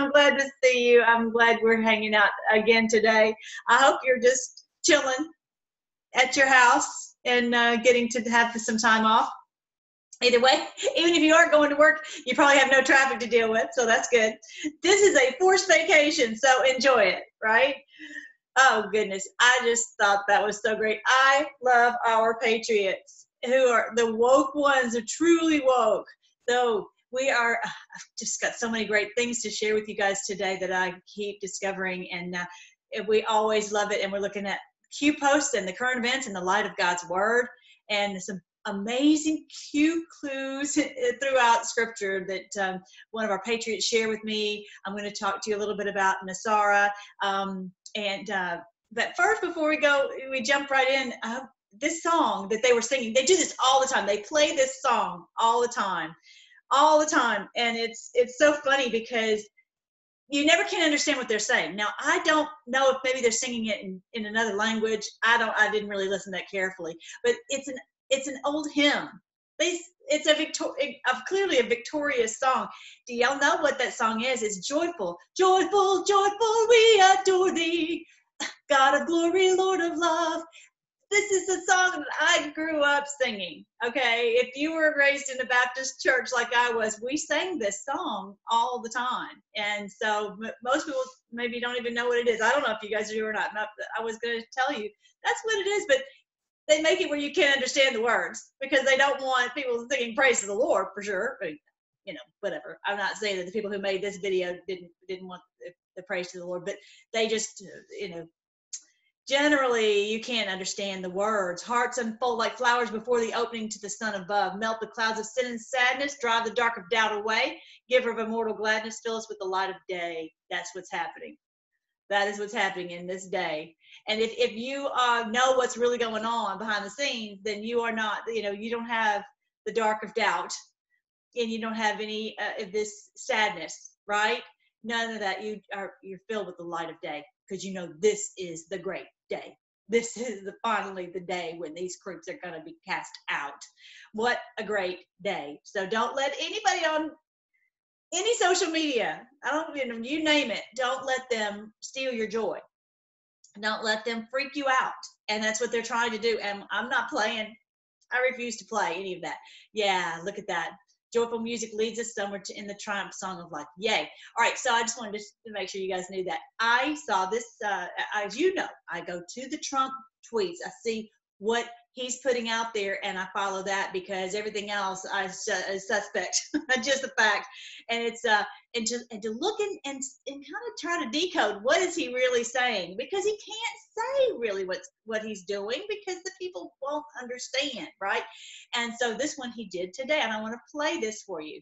I'm glad to see you. I'm glad we're hanging out again today. I hope you're just chilling at your house and uh, getting to have some time off. Either way, even if you aren't going to work, you probably have no traffic to deal with, so that's good. This is a forced vacation, so enjoy it, right? Oh, goodness. I just thought that was so great. I love our Patriots who are the woke ones, are truly woke. So we are, I've just got so many great things to share with you guys today that I keep discovering. And uh, we always love it. And we're looking at Q posts and the current events in the light of God's word and some amazing Q clues throughout scripture that um, one of our patriots share with me. I'm going to talk to you a little bit about NESARA. Um, and, uh, but first, before we go, we jump right in. Uh, this song that they were singing, they do this all the time. They play this song all the time, all the time, and it's it's so funny because you never can understand what they're saying. Now, I don't know if maybe they're singing it in, in another language. I don't. I didn't really listen that carefully, but it's an it's an old hymn. They, it's a victor, of clearly a victorious song. Do y'all know what that song is? It's joyful, joyful, joyful. We adore thee, God of glory, Lord of love. This is the song that I grew up singing. Okay, if you were raised in a Baptist church like I was, we sang this song all the time, and so m- most people maybe don't even know what it is. I don't know if you guys do or not. I was going to tell you that's what it is, but they make it where you can't understand the words because they don't want people singing praise to the Lord for sure. But, you know, whatever. I'm not saying that the people who made this video didn't didn't want the, the praise to the Lord, but they just, uh, you know, generally you can't understand the words. Hearts unfold like flowers before the opening to the sun above. Melt the clouds of sin and sadness. Drive the dark of doubt away. Giver of immortal gladness. Fill us with the light of day. That's what's happening. That is what's happening in this day. And if, if you uh, know what's really going on behind the scenes, then you are not, you know, you don't have the dark of doubt and you don't have any uh, of this sadness, right? None of that. You are, you're filled with the light of day because you know this is the great day. This is the, finally the day when these creeps are going to be cast out. What a great day. So don't let anybody on any social media, I don't you, know, you name it, don't let them steal your joy. Don't let them freak you out. And that's what they're trying to do. And I'm not playing. I refuse to play any of that. Yeah, look at that. Joyful music leads us somewhere to in the triumph song of life. Yay. All right, so I just wanted to, make sure you guys knew that. I saw this, uh, as you know, I go to the Trump tweets. I see what he's putting out there and i follow that because everything else i is suspect just the fact. And it's uh and to and to look and, and and kind of try to decode what is he really saying because he can't say really what's what he's doing because the people won't understand right? And so this one he did today and i want to play this for you.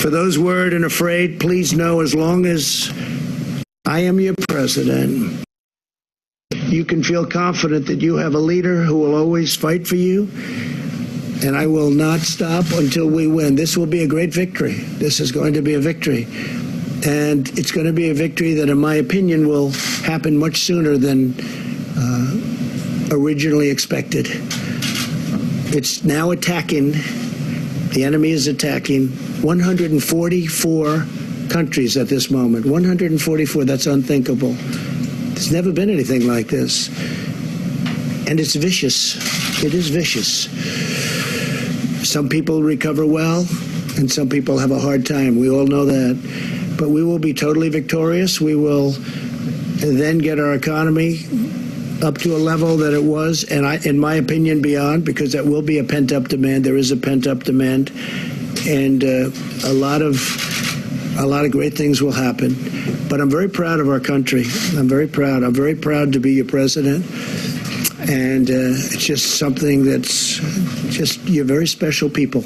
For those worried and afraid please know as long as i am your president you can feel confident that you have a leader who will always fight for you. And I will not stop until we win. This will be a great victory. This is going to be a victory. And it's going to be a victory that, in my opinion, will happen much sooner than uh, originally expected. It's now attacking, the enemy is attacking 144 countries at this moment. 144, that's unthinkable. There's never been anything like this. And it's vicious. It is vicious. Some people recover well, and some people have a hard time. We all know that. But we will be totally victorious. We will then get our economy up to a level that it was, and I, in my opinion, beyond, because that will be a pent up demand. There is a pent up demand, and uh, a lot of a lot of great things will happen. But I'm very proud of our country. I'm very proud. I'm very proud to be your president. And uh, it's just something that's just, you're very special people.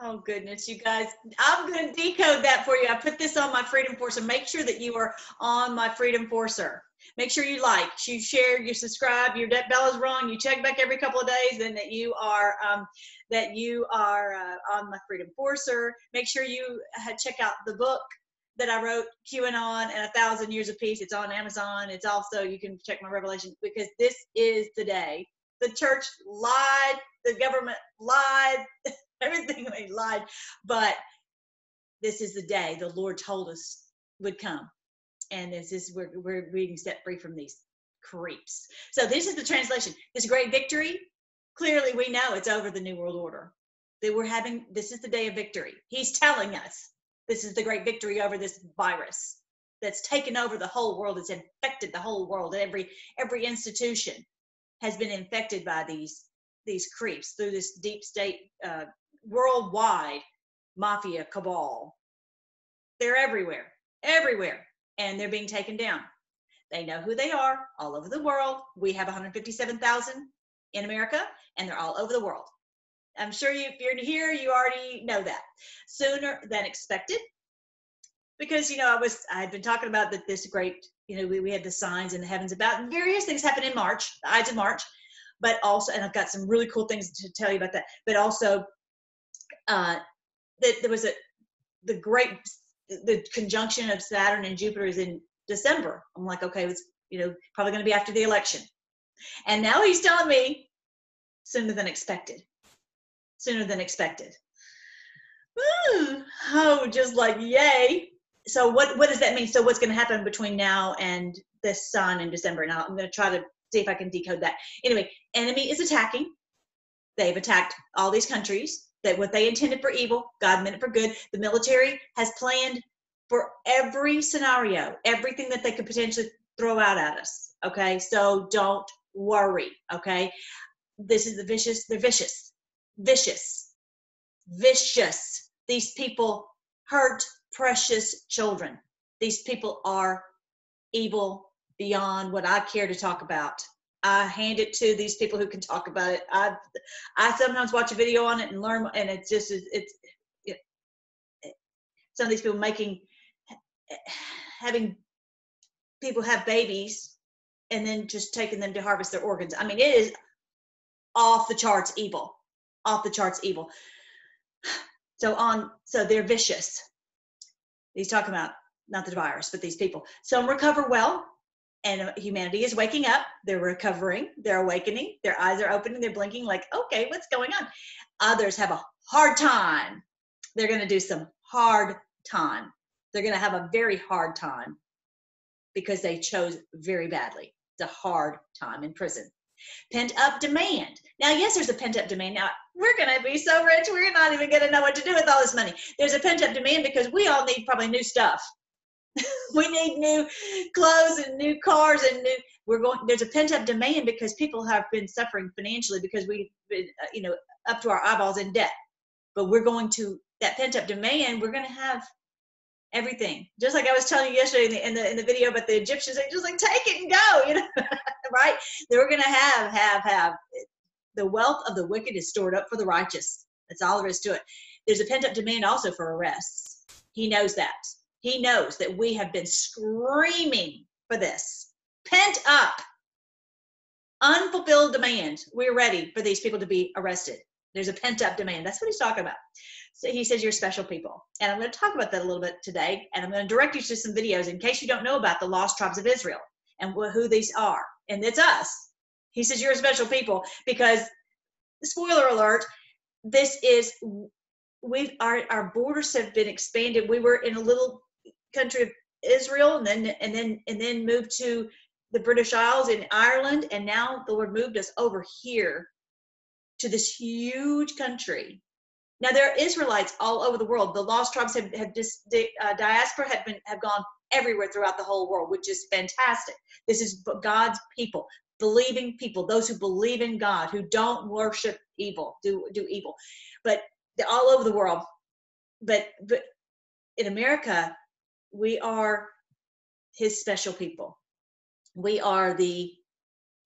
Oh, goodness, you guys. I'm going to decode that for you. I put this on my Freedom Forcer. Make sure that you are on my Freedom Forcer. Make sure you like, you share, you subscribe. Your debt bell is rung. You check back every couple of days, and that you are um, that you are uh, on my Freedom Forcer. Make sure you uh, check out the book that I wrote, QAnon and a thousand years of peace. It's on Amazon. It's also you can check my Revelation because this is the day The church lied. The government lied. Everything they lied. But this is the day the Lord told us would come. And this is we're we're being set free from these creeps. So this is the translation. This great victory. Clearly, we know it's over the New World Order. That we're having. This is the day of victory. He's telling us this is the great victory over this virus that's taken over the whole world. It's infected the whole world. Every every institution has been infected by these these creeps through this deep state uh, worldwide mafia cabal. They're everywhere, everywhere, and they're being taken down. They know who they are all over the world. We have 157,000 in America, and they're all over the world. I'm sure you, if you're here, you already know that. Sooner than expected, because you know I was I had been talking about that this great you know we, we had the signs in the heavens about various things happen in March, the Ides of March, but also and I've got some really cool things to tell you about that. But also uh, that there was a the great the conjunction of Saturn and Jupiter is in December. I'm like, okay, it's you know probably going to be after the election, and now he's telling me sooner than expected, sooner than expected. Ooh, oh, just like yay! So what what does that mean? So what's going to happen between now and this sun in December? Now I'm going to try to see if I can decode that. Anyway, enemy is attacking. They've attacked all these countries. That what they intended for evil, God meant it for good. The military has planned for every scenario, everything that they could potentially throw out at us. Okay, so don't worry. Okay, this is the vicious. They're vicious, vicious, vicious. These people hurt precious children. These people are evil beyond what I care to talk about. I hand it to these people who can talk about it. I I sometimes watch a video on it and learn, and it's just it's it, it, some of these people making having people have babies and then just taking them to harvest their organs. I mean, it is off the charts evil, off the charts evil. So on, so they're vicious. He's talking about not the virus, but these people. Some recover well, and humanity is waking up. They're recovering. They're awakening. Their eyes are opening. They're blinking. Like, okay, what's going on? Others have a hard time. They're going to do some hard time. They're going to have a very hard time because they chose very badly. It's a hard time in prison. Pent up demand. Now, yes, there's a pent up demand. Now, we're going to be so rich, we're not even going to know what to do with all this money. There's a pent up demand because we all need probably new stuff. we need new clothes and new cars and new we're going there's a pent up demand because people have been suffering financially because we've been you know up to our eyeballs in debt. But we're going to that pent up demand we're going to have everything. Just like i was telling you yesterday in the, in the, in the video about the egyptians they just like take it and go you know right? They we're going to have have have the wealth of the wicked is stored up for the righteous. That's all there is to it. There's a pent up demand also for arrests. He knows that he knows that we have been screaming for this pent up unfulfilled demand we're ready for these people to be arrested there's a pent up demand that's what he's talking about so he says you're special people. And I'm going to talk about that a little bit today. And I'm going to direct you to some videos in case you don't know about the lost tribes of Israel and who these are. And it's us. He says you're a special people because, spoiler alert, this is we our our borders have been expanded. We were in a little country of Israel, and then and then and then moved to the British Isles in Ireland, and now the Lord moved us over here to this huge country now there are Israelites all over the world. The lost tribes have, have just uh, diaspora have been have gone everywhere throughout the whole world, which is fantastic. This is God's people, believing people, those who believe in God, who don't worship evil, do do evil, but all over the world. But but in America, we are His special people. We are the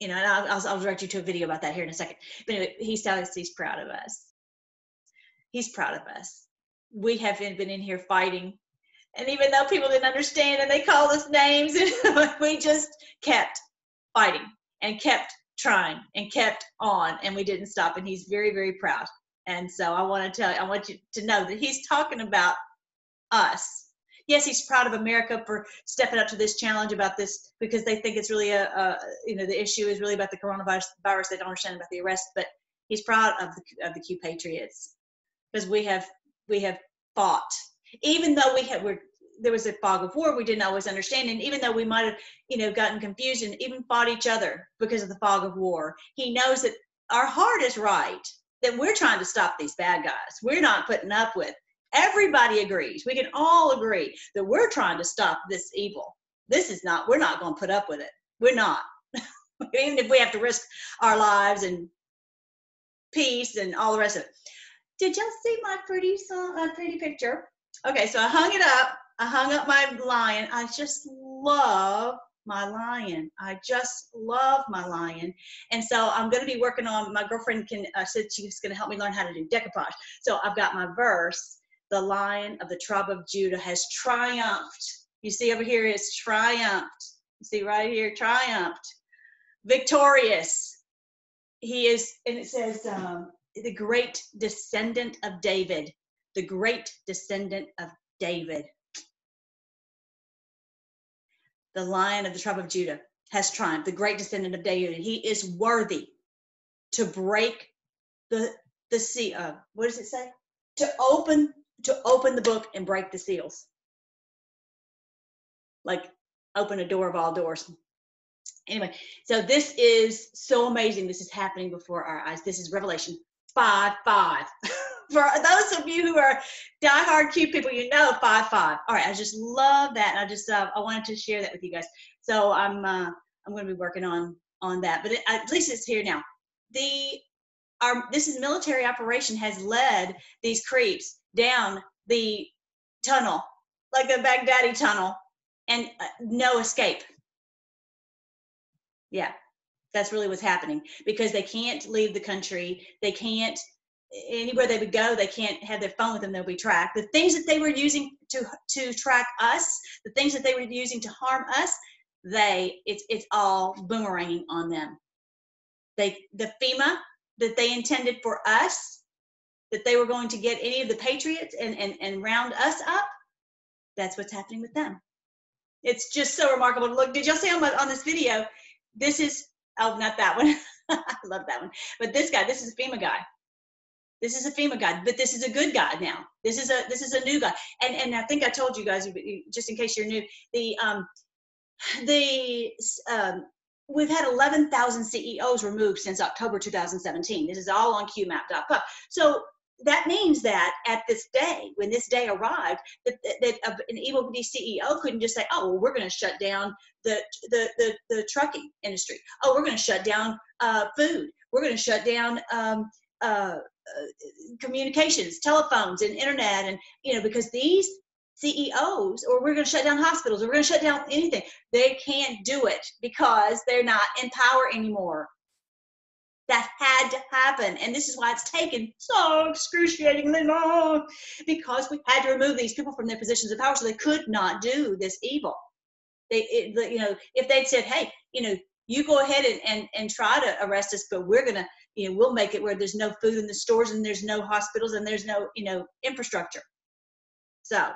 you know, and I'll, I'll direct you to a video about that here in a second. But anyway, telling us he's proud of us he's proud of us. We have been in here fighting. And even though people didn't understand and they called us names, we just kept fighting and kept trying and kept on and we didn't stop. And he's very, very proud. And so I want to tell you, I want you to know that he's talking about us. Yes, he's proud of America for stepping up to this challenge about this because they think it's really a, a you know the issue is really about the coronavirus. Virus. They don't understand about the arrest, but he's proud of the of the Q Patriots because we have we have fought, even though we have we're there was a fog of war we didn't always understand and even though we might have you know gotten confused and even fought each other because of the fog of war he knows that our heart is right that we're trying to stop these bad guys we're not putting up with everybody agrees we can all agree that we're trying to stop this evil this is not we're not going to put up with it we're not even if we have to risk our lives and peace and all the rest of it did y'all see my pretty song uh, pretty picture okay so i hung it up I hung up my lion. I just love my lion. I just love my lion. And so I'm going to be working on, my girlfriend can, uh, said she's going to help me learn how to do decoupage. So I've got my verse, the lion of the tribe of Judah has triumphed. You see over here is triumphed. You see right here, triumphed. Victorious. He is, and it says, um, the great descendant of David. The great descendant of David the lion of the tribe of Judah, has triumphed, the great descendant of David. He is worthy to break the the sea. Uh, what does it say? To open to open the book and break the seals. Like open a door of all doors. Anyway, so this is so amazing. This is happening before our eyes. This is Revelation 5 5. for those of you who are diehard Q people, you know five five. All right, I just love that. And I just uh, I wanted to share that with you guys. So I'm uh, I'm going to be working on on that, but it, at least it's here now. The our this is military operation has led these creeps down the tunnel, like the Baghdadi tunnel, and uh, no escape. Yeah, that's really what's happening because they can't leave the country. They can't anywhere they would go, they can't have their phone with them, they'll be tracked. The things that they were using to to track us, the things that they were using to harm us, they it's it's all boomeranging on them. They the FEMA that they intended for us, that they were going to get any of the patriots and and, and round us up, that's what's happening with them. It's just so remarkable. Look, did y'all see on, my, on this video? This is oh not that one. I love that one. But this guy, this is a FEMA guy this is a FEMA guy, but this is a good guy now. This is a this is a new guy. And and I think I told you guys, just in case you're new, the um the um we've had 11,000 CEOs removed since October 2017. This is all on QMap.com. So that means that at this day, when this day arrived, that, that, an evil CEO couldn't just say, "Oh, well, we're going to shut down the, the the the trucking industry. Oh, we're going to shut down uh, food. We're going to shut down um, uh, uh, communications, telephones, and internet, and you know, because these CEOs, or we're going to shut down hospitals, or we're going to shut down anything, they can't do it because they're not in power anymore. That had to happen, and this is why it's taken so excruciatingly long because we had to remove these people from their positions of power, so they could not do this evil. They, it, you know, if they'd said, "Hey, you know, you go ahead and, and, and try to arrest us, but we're going to you know we'll make it where there's no food in the stores and there's no hospitals and there's no you know infrastructure so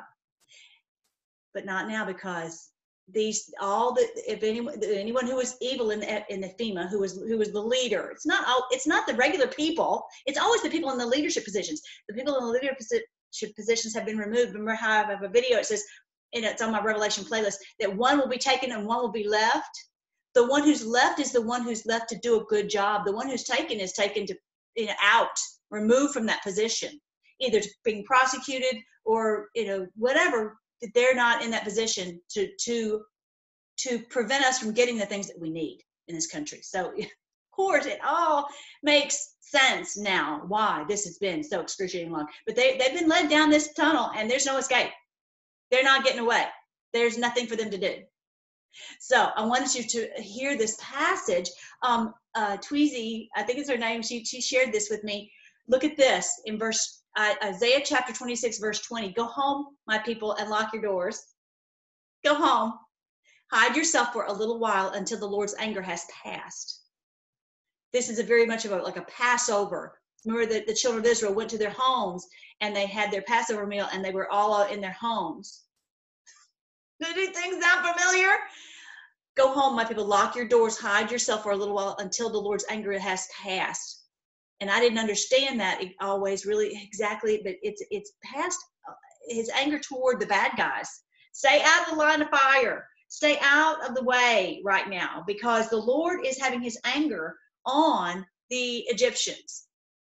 but not now because these all the if anyone anyone who was evil in the in the FEMA who was who was the leader it's not all it's not the regular people it's always the people in the leadership positions the people in the leadership positions have been removed remember how I have a video it says and it's on my revelation playlist that one will be taken and one will be left the one who's left is the one who's left to do a good job. The one who's taken is taken to you know out, removed from that position, either being prosecuted or you know whatever. They're not in that position to to to prevent us from getting the things that we need in this country. So of course it all makes sense now why this has been so excruciating long. But they, they've been led down this tunnel and there's no escape. They're not getting away. There's nothing for them to do. So I wanted you to hear this passage. Um, uh, Tweezy, I think it's her name, she, she shared this with me. Look at this in verse uh, Isaiah chapter 26, verse 20. Go home, my people, and lock your doors. Go home. Hide yourself for a little while until the Lord's anger has passed. This is a very much of a like a Passover. Remember that the children of Israel went to their homes and they had their Passover meal and they were all in their homes Do things sound familiar? Go home, my people. Lock your doors. Hide yourself for a little while until the Lord's anger has passed. And I didn't understand that always really exactly, but it's it's past uh, his anger toward the bad guys. Stay out of the line of fire. Stay out of the way right now because the Lord is having his anger on the Egyptians,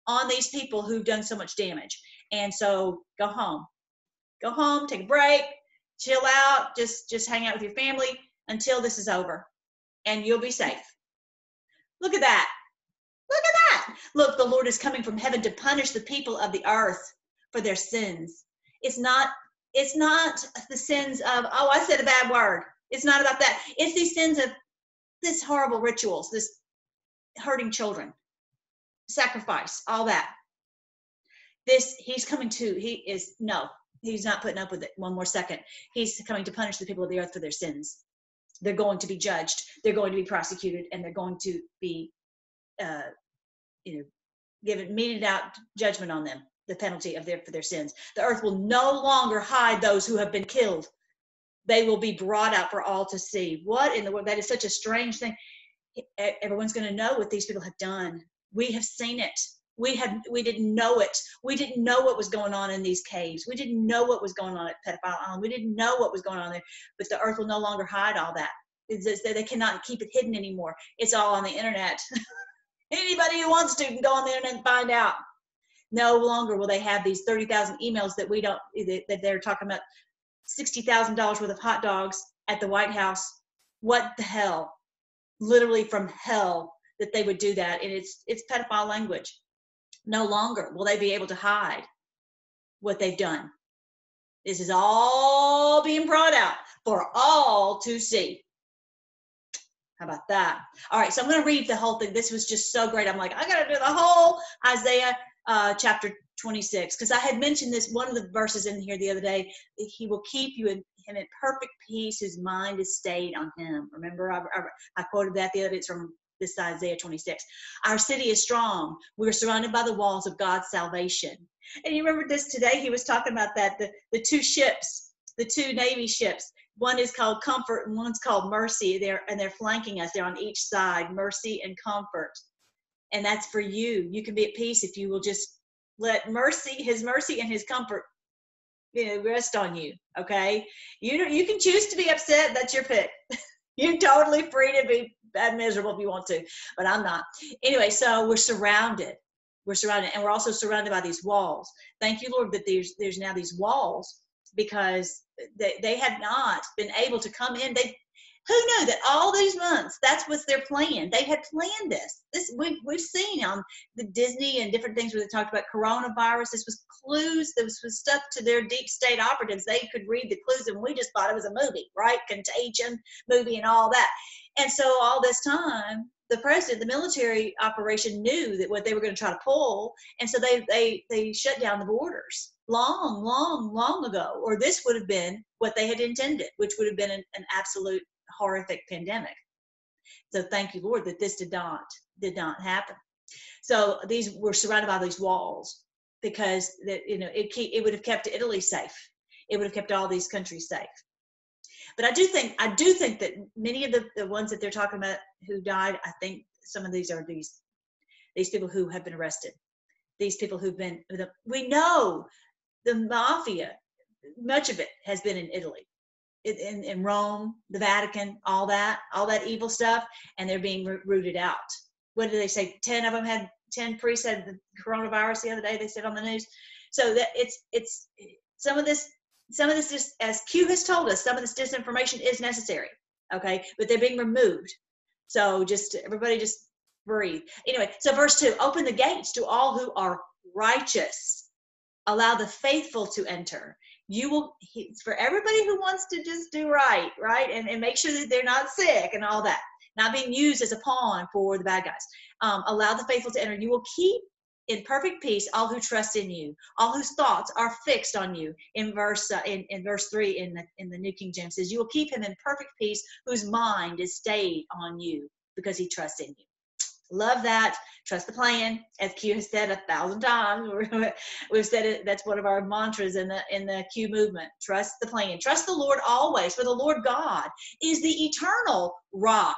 on these people who've done so much damage. And so go home. Go home, take a break, chill out, just just hang out with your family until this is over and you'll be safe. Look at that. Look at that. Look, the Lord is coming from heaven to punish the people of the earth for their sins. It's not it's not the sins of oh I said a bad word. It's not about that. It's these sins of this horrible rituals, this hurting children, sacrifice, all that. This he's coming to he is no, he's not putting up with it one more second. He's coming to punish the people of the earth for their sins they're going to be judged they're going to be prosecuted and they're going to be uh, you know given meted out judgment on them the penalty of their for their sins. The earth will no longer hide those who have been killed. They will be brought out for all to see. What in the world? That is such a strange thing. Everyone's going to know what these people have done. We have seen it. We had we didn't know it. We didn't know what was going on in these caves. We didn't know what was going on at pedophile island. We didn't know what was going on there. But the earth will no longer hide all that. It's they cannot keep it hidden anymore. It's all on the internet anybody who wants to can go on the internet and find out. No longer will they have these 30,000 emails that we don't that they're talking about. $60,000 worth of hot dogs at the White House. What the hell? Literally from hell that they would do that. And it's it's pedophile language. No longer will they be able to hide what they've done. This is all being brought out for all to see. How about that? All right, so I'm going to read the whole thing. This was just so great. I'm like, I got to do the whole Isaiah uh, chapter 26 because I had mentioned this one of the verses in here the other day. He will keep you in him in perfect peace, whose mind is stayed on him. Remember, I, I, I quoted that the other day. It's from this Isaiah 26. Our city is strong. We're surrounded by the walls of God's salvation. And you remember this today? He was talking about that the, the two ships, the two Navy ships. One is called Comfort and one's called Mercy. They're and they're flanking us. They're on each side, Mercy and Comfort. And that's for you. You can be at peace if you will just let mercy, his mercy and his comfort you know rest on you okay you you can choose to be upset that's your pick you're totally free to be bad miserable if you want to, but I'm not. Anyway, so we're surrounded. We're surrounded, and we're also surrounded by these walls. Thank you, Lord, that there's there's now these walls because they, they have not been able to come in. They who knew that all these months that's what's their plan. They had planned this. This we've, we've seen on the disney and different things where they talked about coronavirus. This was clues this was stuff to their deep state operatives. They could read the clues and we just thought it was a movie right? Contagion movie and all that. And so all this time the president the military operation knew that what they were going to try to pull. And so they they they shut down the borders long long long ago or this would have been what they had intended which would have been an, an absolute horrific pandemic. So thank you, Lord, that this did not did not happen. So these were surrounded by these walls because that you know it it would have kept Italy safe. It would have kept all these countries safe. But I do think I do think that many of the, the ones that they're talking about who died, I think some of these are these these people who have been arrested. These people who've been we know the mafia, much of it has been in Italy in, in Rome, the Vatican, all that, all that evil stuff, and they're being rooted out. What did they say? Ten of them had ten priests had the coronavirus the other day. They said on the news. So that it's it's some of this some of this just as Q has told us, some of this disinformation is necessary. Okay, but they're being removed. So just everybody just breathe. Anyway, so verse two: open the gates to all who are righteous. Allow the faithful to enter. You will for everybody who wants to just do right right and, and make sure that they're not sick and all that not being used as a pawn for the bad guys um, allow the faithful to enter. You will keep in perfect peace all who trust in you. All whose thoughts are fixed on you in verse uh, in, in verse 3 in the in the new king james says you will keep him in perfect peace whose mind is stayed on you because he trusts in you Love that. Trust the plan, as Q has said a thousand times. We've said it. That's one of our mantras in the in the Q movement. Trust the plan. Trust the Lord always, for the Lord God is the eternal rock.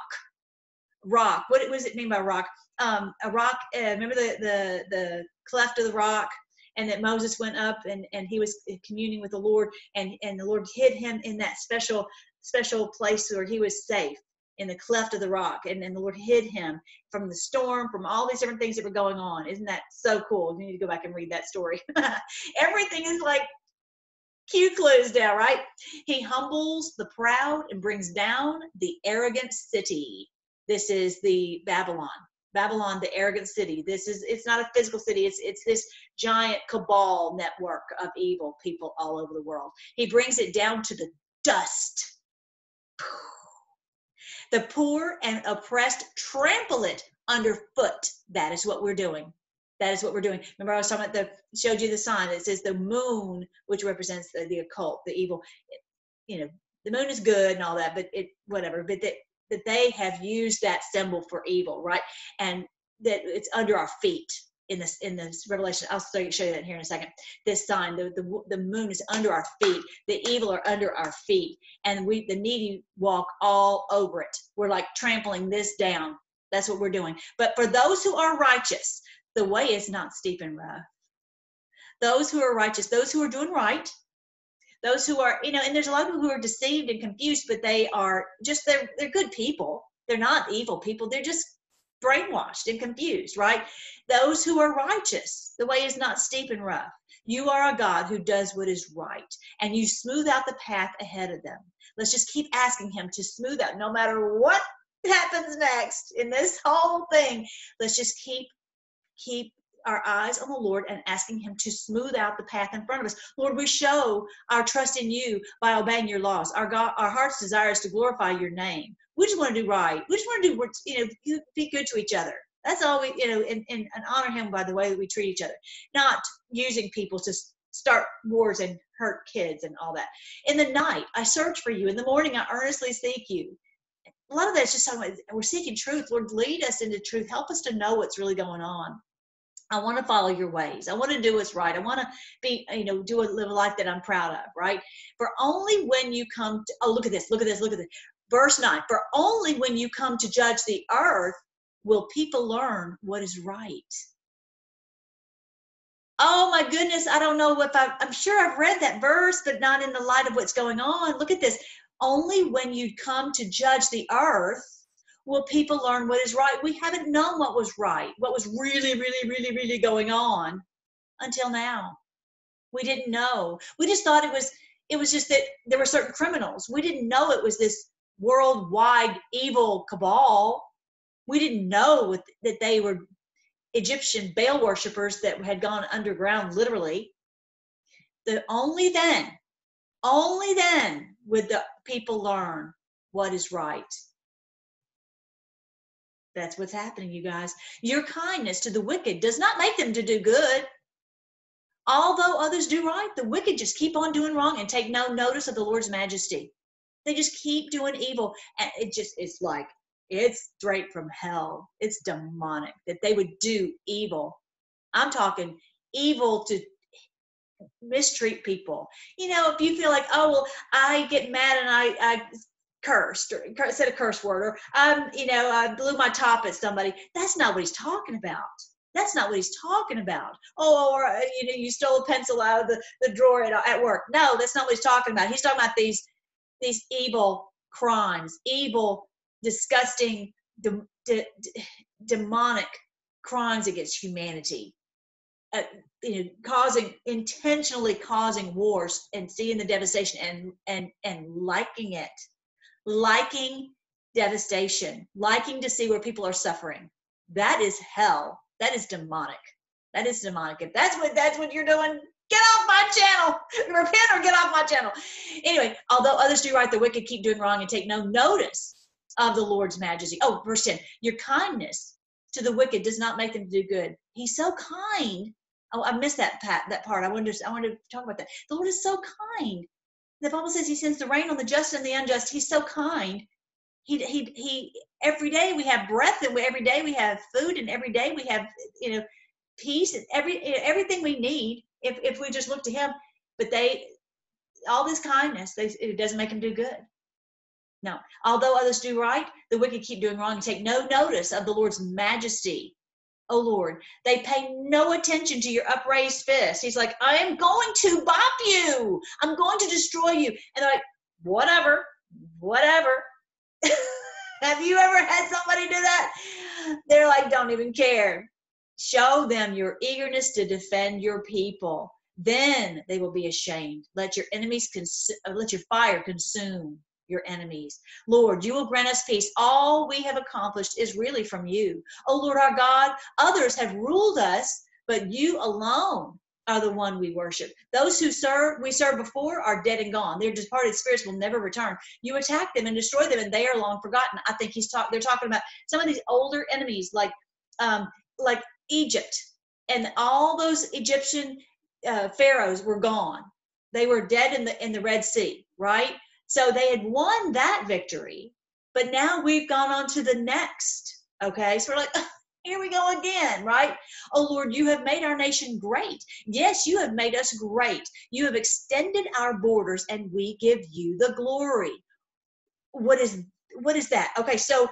Rock. What does it mean by rock? Um, a rock. Uh, remember the the the cleft of the rock and that Moses went up and, and he was communing with the Lord and, and the Lord hid him in that special special place where he was safe in the cleft of the rock and, and the Lord hid him from the storm, from all these different things that were going on. Isn't that so cool? You need to go back and read that story. Everything is like Q clues now, right? He humbles the proud and brings down the arrogant city. This is the Babylon. Babylon, the arrogant city. This is it's not a physical city, it's it's this giant cabal network of evil people all over the world. He brings it down to the dust. The poor and oppressed trample it underfoot. That is what we're doing. That is what we're doing. Remember, I was talking about the showed you the sign. It says the moon, which represents the, the occult, the evil. You know, the moon is good and all that, but it whatever. But that that they have used that symbol for evil, right? And that it's under our feet in this in this revelation. I'll show you, that here in a second. This sign the, the the moon is under our feet. The evil are under our feet. And we the needy walk all over it. We're like trampling this down. That's what we're doing. But for those who are righteous the way is not steep and rough. Those who are righteous those who are doing right those who are you know and there's a lot of people who are deceived and confused but they are just they're they're good people. They're not evil people. They're just brainwashed and confused, right? Those who are righteous, the way is not steep and rough. You are a God who does what is right, and you smooth out the path ahead of them. Let's just keep asking Him to smooth out, no matter what happens next in this whole thing. Let's just keep keep our eyes on the Lord and asking Him to smooth out the path in front of us. Lord, we show our trust in you by obeying your laws. Our God, our heart's desire is to glorify your name. We just want to do right. We just want to do, you know, be good to each other. That's all we, you know, and, and, and honor him by the way that we treat each other, not using people to start wars and hurt kids and all that. In the night, I search for you. In the morning, I earnestly seek you. A lot of that's just talking about we're seeking truth. Lord, lead us into truth. Help us to know what's really going on. I want to follow your ways. I want to do what's right. I want to be, you know, do a live a life that I'm proud of, right? For only when you come to, oh, look at this, look at this, look at this. Verse 9, for only when you come to judge the earth will people learn what is right. Oh my goodness, I don't know if I, I'm sure I've read that verse, but not in the light of what's going on. Look at this. Only when you come to judge the earth will people learn what is right. We haven't known what was right, what was really, really, really, really going on until now. We didn't know. We just thought it was it was just that there were certain criminals. We didn't know it was this worldwide evil cabal. We didn't know that they were Egyptian Baal worshippers that had gone underground literally. The only then, only then would the people learn what is right. That's what's happening, you guys. Your kindness to the wicked does not make them to do good. Although others do right, the wicked just keep on doing wrong and take no notice of the Lord's majesty. They just keep doing evil. And it just, it's like, it's straight from hell. It's demonic that they would do evil. I'm talking evil to mistreat people. You know, if you feel like, oh, well, I get mad and I, I cursed or said a curse word or um, you know, I blew my top at somebody. That's not what he's talking about. That's not what he's talking about. Oh, or uh, you know, you stole a pencil out of the, the drawer at, at work. No, that's not what he's talking about. He's talking about these these evil crimes, evil, disgusting, de- de- demonic crimes against humanity. Uh, you know, causing intentionally causing wars and seeing the devastation and and and liking it, liking devastation, liking to see where people are suffering. That is hell. That is demonic. That is demonic. If that's what that's what you're doing, get off my channel. Repent or get off my channel. Anyway, although others do right, the wicked keep doing wrong and take no notice of the Lord's majesty. Oh, verse 10 Your kindness to the wicked does not make them do good. He's so kind. Oh, I missed that part, that part. I wanted, to, I wanted to talk about that. The Lord is so kind. The Bible says He sends the rain on the just and the unjust. He's so kind. he he he every day we have breath and every day we have food and every day we have you know peace and every everything we need if if we just look to him but they all this kindness they, it doesn't make them do good. No. Although others do right the wicked keep doing wrong. And take no notice of the lord's majesty oh lord. They pay no attention to your upraised fist he's like i am going to bop you. I'm going to destroy you. And they're like whatever. Whatever. Have you ever had somebody do that? They're like don't even care show them your eagerness to defend your people then they will be ashamed let your enemies cons- uh, let your fire consume your enemies. Lord, you will grant us peace. All we have accomplished is really from you. Oh Lord our God, others have ruled us, but you alone are the one we worship. Those who serve we serve before are dead and gone. Their departed spirits will never return. You attack them and destroy them, and they are long forgotten. I think he's talk. They're talking about some of these older enemies, like um, like Egypt, and all those Egyptian uh, pharaohs were gone. They were dead in the in the Red Sea, right? So they had won that victory, but now we've gone on to the next. Okay, so we're like, here we go again, right? Oh Lord, you have made our nation great. Yes, you have made us great. You have extended our borders, and we give you the glory. What is what is that? Okay, so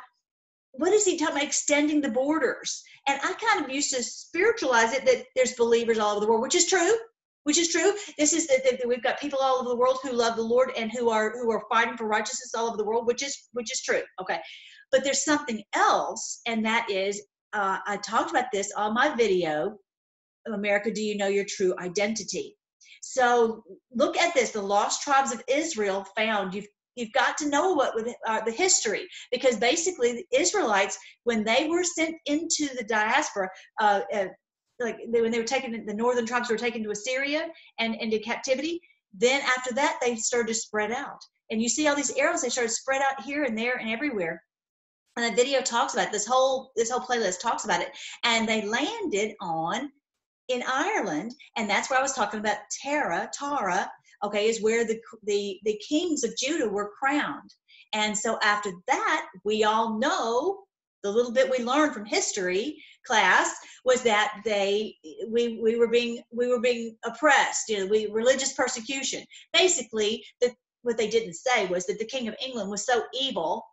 what is he talking about extending the borders? And I kind of used to spiritualize it that there's believers all over the world, which is true which is true. This is that we've got people all over the world who love the Lord and who are who are fighting for righteousness all over the world, which is which is true. Okay, but there's something else, and that is uh, I talked about this on my video. America, do you know your true identity? So look at this: the lost tribes of Israel found. You've you've got to know what with uh, the history because basically the Israelites, when they were sent into the diaspora, uh, uh, like they, when they were taken, the northern tribes were taken to Assyria and into captivity. Then after that, they started to spread out. And you see all these arrows, they started spread out here and there and everywhere. And the video talks about it. this whole this whole playlist talks about it. And they landed on in Ireland, and that's where I was talking about Tara, Tara, okay, is where the the the kings of Judah were crowned. And so after that, we all know the little bit we learned from history class was that they we we were being we were being oppressed you know we religious persecution basically the what they didn't say was that the king of england was so evil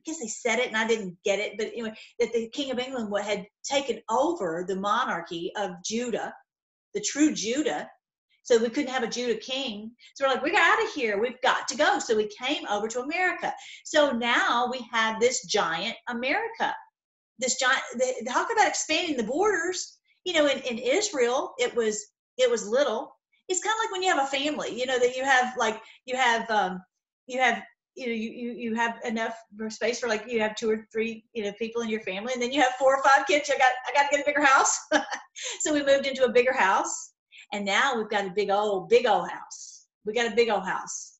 i guess they said it and i didn't get it but anyway that the king of england had taken over the monarchy of judah the true judah so we couldn't have a Judah king. So we're like, we got out of here. We've got to go. So we came over to America. So now we have this giant America. This giant, they talk about expanding the borders. You know, in, in Israel, it was it was little. It's kind of like when you have a family, you know, that you have like you have um you have you know you, you you have enough space for like you have two or three you know people in your family and then you have four or five kids i got i got to get a bigger house so we moved into a bigger house and now we've got a big old, big old house. We got a big old house.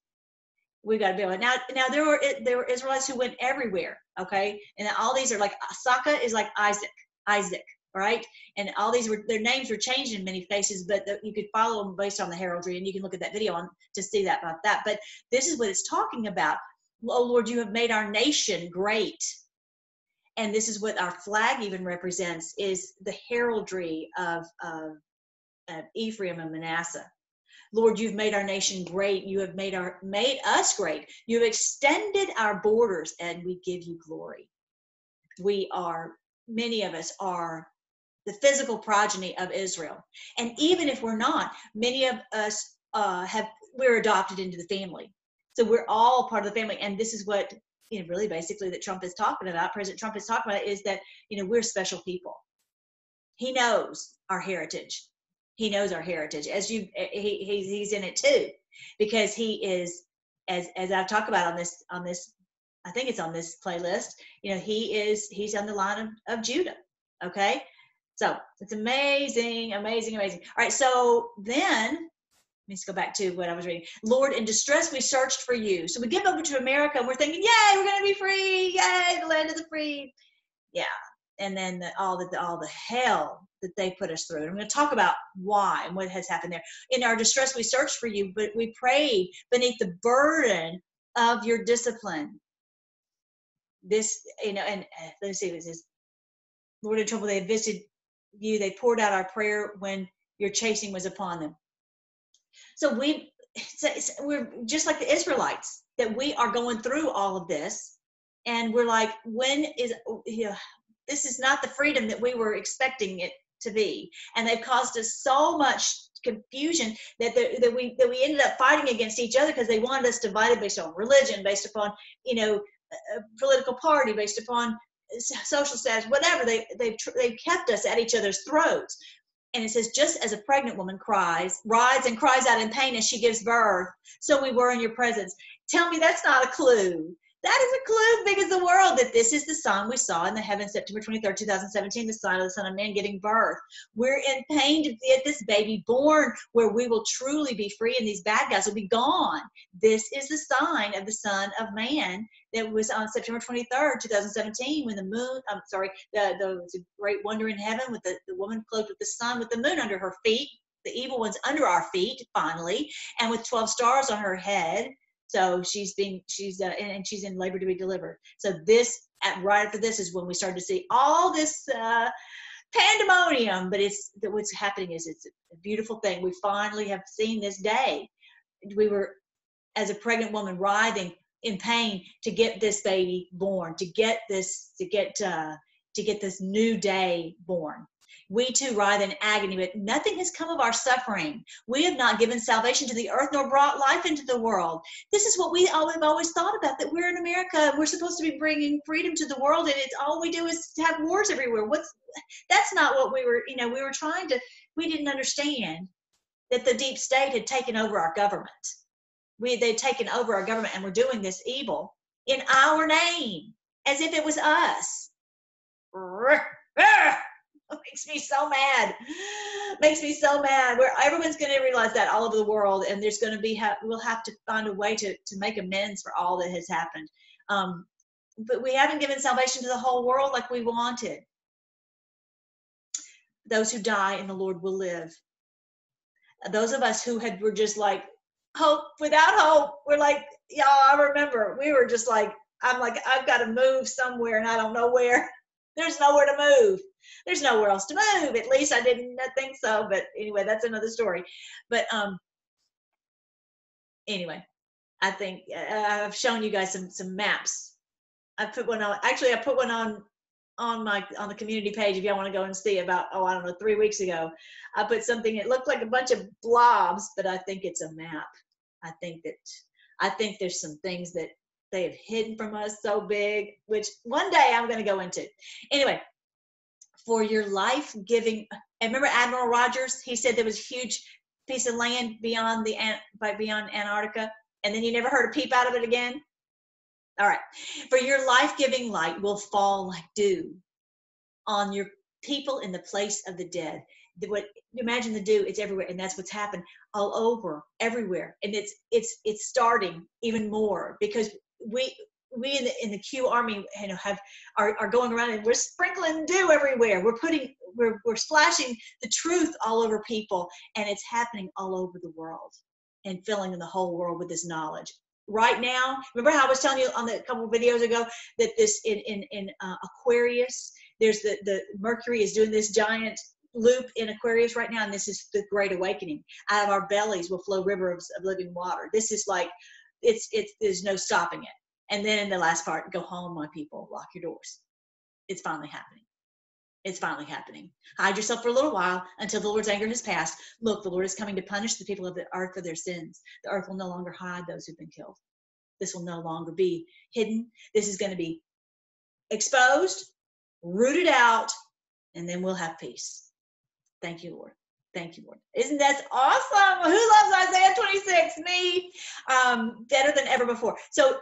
We got a big old now. Now there were there were Israelites who went everywhere. Okay, and all these are like Saka is like Isaac, Isaac, right? And all these were their names were changed in many places, but the, you could follow them based on the heraldry, and you can look at that video on to see that about that. But this is what it's talking about. Oh Lord, you have made our nation great and this is what our flag even represents is the heraldry of, of of Ephraim and Manasseh. Lord, you've made our nation great. You have made our made us great. You have extended our borders, and we give you glory. We are many of us are the physical progeny of Israel, and even if we're not, many of us uh, have we're adopted into the family. So we're all part of the family, and this is what you know, really basically that Trump is talking about. President Trump is talking about is that you know we're special people. He knows our heritage he knows our heritage as you eh, he, he's in it too because he is as as i've talked about on this on this i think it's on this playlist you know he is he's on the line of, of judah okay so it's amazing amazing amazing all right so then let's go back to what I was reading. Lord, in distress we searched for you. So we give over to America and we're thinking, yay, we're going to be free. Yay, the land of the free. Yeah. And then the, all the all the hell that they put us through. And I'm going to talk about why and what has happened there. In our distress, we searched for you, but we prayed beneath the burden of your discipline. this, you know, and uh, let's see, it says, Lord in trouble, they visited you, they poured out our prayer when your chasing was upon them. So we, we're just like the Israelites, that we are going through all of this. And we're like, when is, you know, this is not the freedom that we were expecting it to be. And they've caused us so much confusion that, the, that we that we ended up fighting against each other because they wanted us divided based on religion, based upon you know political party, based upon social status, whatever. They they've they've kept us at each other's throats. And it says, just as a pregnant woman cries, rides and cries out in pain as she gives birth, so we were in your presence. Tell me that's not a clue that is a clue big as the world that this is the sign we saw in the heavens September 23rd, 2017, the sign of the Son of Man getting birth. We're in pain to get this baby born where we will truly be free and these bad guys will be gone. This is the sign of the Son of Man that was on September 23rd, 2017, when the moon, I'm sorry, the, the, great wonder in heaven with the, the woman clothed with the sun, with the moon under her feet, the evil ones under our feet, finally, and with 12 stars on her head so she's being, she's, uh, and, she's in labor to be delivered. So this, at, right after this is when we started to see all this uh, pandemonium. But it's what's happening is it's a beautiful thing. We finally have seen this day. We were, as a pregnant woman, writhing in pain to get this baby born, to get this, to get, uh, to get this new day born. We too writhe in agony, but nothing has come of our suffering. We have not given salvation to the earth nor brought life into the world. This is what we all have always thought about that we're in America. We're supposed to be bringing freedom to the world, and it's all we do is have wars everywhere. What's that's not what we were, you know, we were trying to, we didn't understand that the deep state had taken over our government. We they'd taken over our government and we're doing this evil in our name as if it was us. makes me so mad. Makes me so mad. Where everyone's going to realize that all over the world and there's going to be ha- we'll have to find a way to to make amends for all that has happened. Um, but we haven't given salvation to the whole world like we wanted. Those who die in the lord will live. Those of us who had were just like hope without hope we're like y'all i remember we were just like i'm like i've got to move somewhere and i don't know where. There's nowhere to move there's nowhere else to move. At least I didn't think so. But anyway, that's another story. But um, anyway, I think uh, I've shown you guys some some maps. I put one on. Actually, I put one on on my on the community page if y'all want to go and see about oh I don't know three weeks ago. I put something. It looked like a bunch of blobs, but I think it's a map. I think that I think there's some things that they have hidden from us so big, which one day I'm going to go into. Anyway, for your life giving. And remember Admiral Rogers? He said there was a huge piece of land beyond the by beyond Antarctica, and then you never heard a peep out of it again. All right, for your life-giving light will fall like dew on your people in the place of the dead. The, what imagine the dew? It's everywhere, and that's what's happened all over, everywhere, and it's it's it's starting even more because we we in the, in the Q Army, you know, have are, are going around and we're sprinkling dew everywhere. We're putting we're we're splashing the truth all over people, and it's happening all over the world and filling the whole world with this knowledge. Right now, remember how I was telling you on the couple videos ago that this in in in uh, Aquarius, there's the the Mercury is doing this giant loop in Aquarius right now, and this is the Great Awakening. Out of our bellies will flow rivers of living water. This is like it's it's there's no stopping it and then in the last part, go home, my people, lock your doors. It's finally happening. It's finally happening. Hide yourself for a little while until the Lord's anger has passed. Look, the Lord is coming to punish the people of the earth for their sins. The earth will no longer hide those who've been killed. This will no longer be hidden. This is going to be exposed, rooted out, and then we'll have peace. Thank you, Lord. Thank you, Lord. Isn't that awesome? Who loves Isaiah 26? Me. Um, better than ever before. So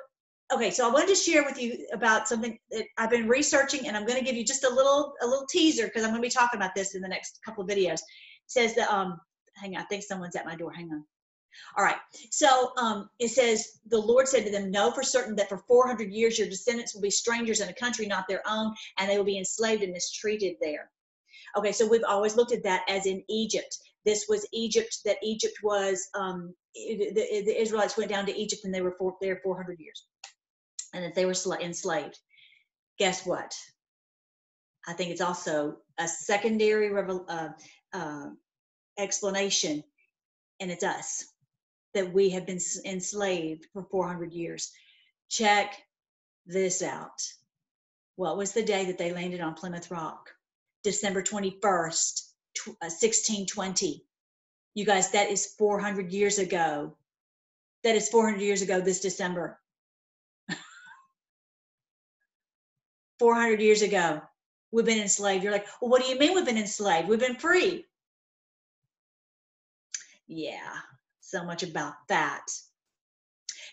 okay so i wanted to share with you about something that i've been researching and i'm going to give you just a little a little teaser because i'm going to be talking about this in the next couple of videos. It says that um hang on i think someone's at my door hang on. All right so um it says the lord said to them know for certain that for 400 years your descendants will be strangers in a country not their own and they will be enslaved and mistreated there. Okay so we've always looked at that as in egypt. This was egypt that egypt was um the, the israelites went down to egypt and they were for, there 400 years and that they were enslaved. guess what? I think it's also a secondary uh, uh, explanation, and it's us that we have been enslaved for 400 years. Check this out. What was the day that they landed on Plymouth Rock? December 21st, 1620. Uh, you guys, that is 400 years ago. That is 400 years ago this December. 400 years ago, we've been enslaved. You're like, well, what do you mean we've been enslaved? We've been free. Yeah, so much about that.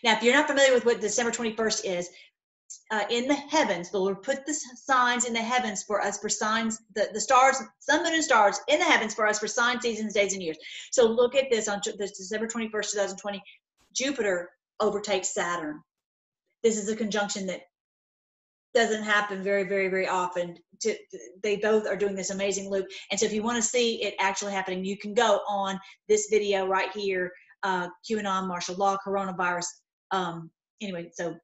Now, if you're not familiar with what December 21st is, uh, in the heavens, the Lord put the signs in the heavens for us for signs, the, the stars, sun, moon, and stars in the heavens for us for signs, seasons, days, and years. So look at this on this December 21st, 2020, Jupiter overtakes Saturn. This is a conjunction that doesn't happen very, very, very often. To, they both are doing this amazing loop. And so if you want to see it actually happening, you can go on this video right here, uh, QAnon, martial law, coronavirus. Um, anyway, so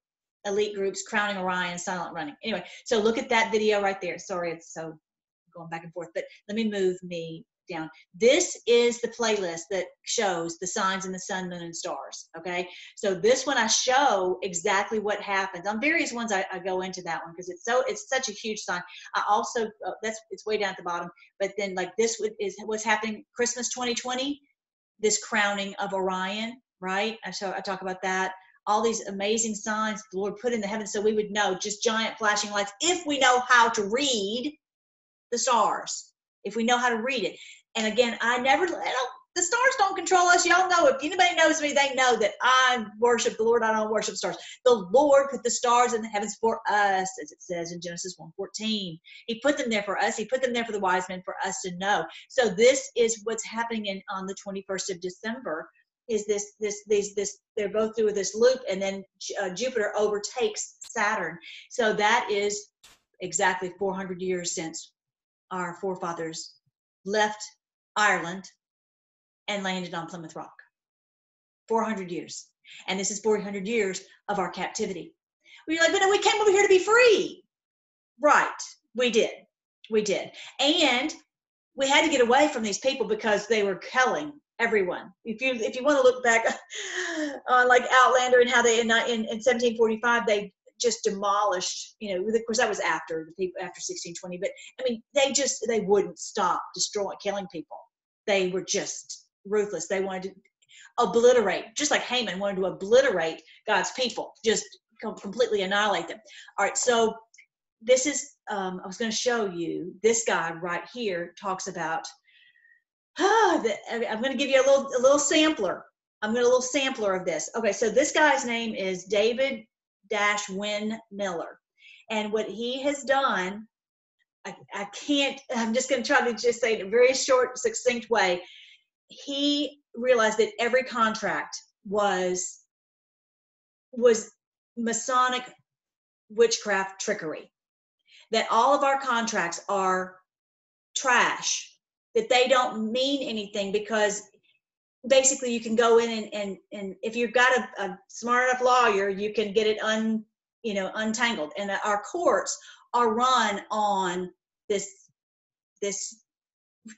elite groups, crowning Orion, silent running. Anyway, so look at that video right there. Sorry, it's so going back and forth, but let me move me down. This is the playlist that shows the signs in the sun, moon, and stars. Okay, so this one I show exactly what happens on various ones. I, I go into that one because it's so it's such a huge sign. I also uh, that's it's way down at the bottom, but then like this is what's happening Christmas 2020, this crowning of Orion, right? I So I talk about that all these amazing signs the Lord put in the heavens so we would know just giant flashing lights if we know how to read the stars, if we know how to read it. And again, I never, I the stars don't control us. Y'all know if anybody knows me, they know that I worship the Lord. I don't worship stars. The Lord put the stars in the heavens for us, as it says in Genesis 1:14. He put them there for us. He put them there for the wise men for us to know. So this is what's happening in on the 21st of December is this this these this they're both through this loop and then uh, jupiter overtakes saturn so that is exactly 400 years since our forefathers left ireland and landed on plymouth rock. 400 years. And this is 400 years of our captivity. We're like but no, we came over here to be free. Right. We did. We did. And we had to get away from these people because they were killing everyone. If you if you want to look back on like Outlander and how they in, in, in 1745 they just demolished, you know, of course that was after the people after 1620, but I mean they just they wouldn't stop destroying killing people. They were just ruthless. They wanted to obliterate, just like Haman wanted to obliterate God's people, just completely annihilate them. All right, so this is um, I was going to show you this guy right here talks about ah, I'm going to give you a little a little sampler. I'm going to a little sampler of this. Okay, so this guy's name is David Dash Wynn Miller, and what he has done, I, I can't. I'm just going to try to just say in a very short, succinct way. He realized that every contract was was Masonic witchcraft trickery. That all of our contracts are trash that they don't mean anything because basically you can go in and and, and if you've got a, a smart enough lawyer you can get it un you know untangled and our courts are run on this this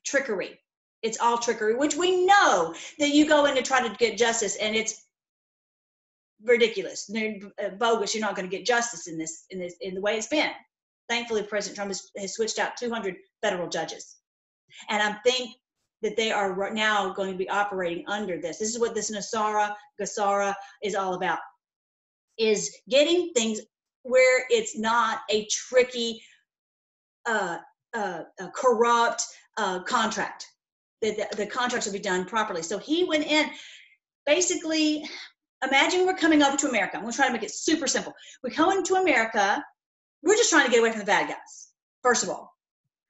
trickery. It's all trickery which we know that you go in to try to get justice and it's ridiculous. Bogus. You're not going to get justice in this in this in the way it's been. Thankfully president trump has, has switched out 200 federal judges. And I think that they are now going to be operating under this. This is what this NESARA, GESARA is all about, is getting things where it's not a tricky, uh, uh, corrupt uh, contract. The, the, the contracts will be done properly. So he went in, basically, imagine we're coming over to America. I'm going to try to make it super simple. We come into America, we're just trying to get away from the bad guys, first of all.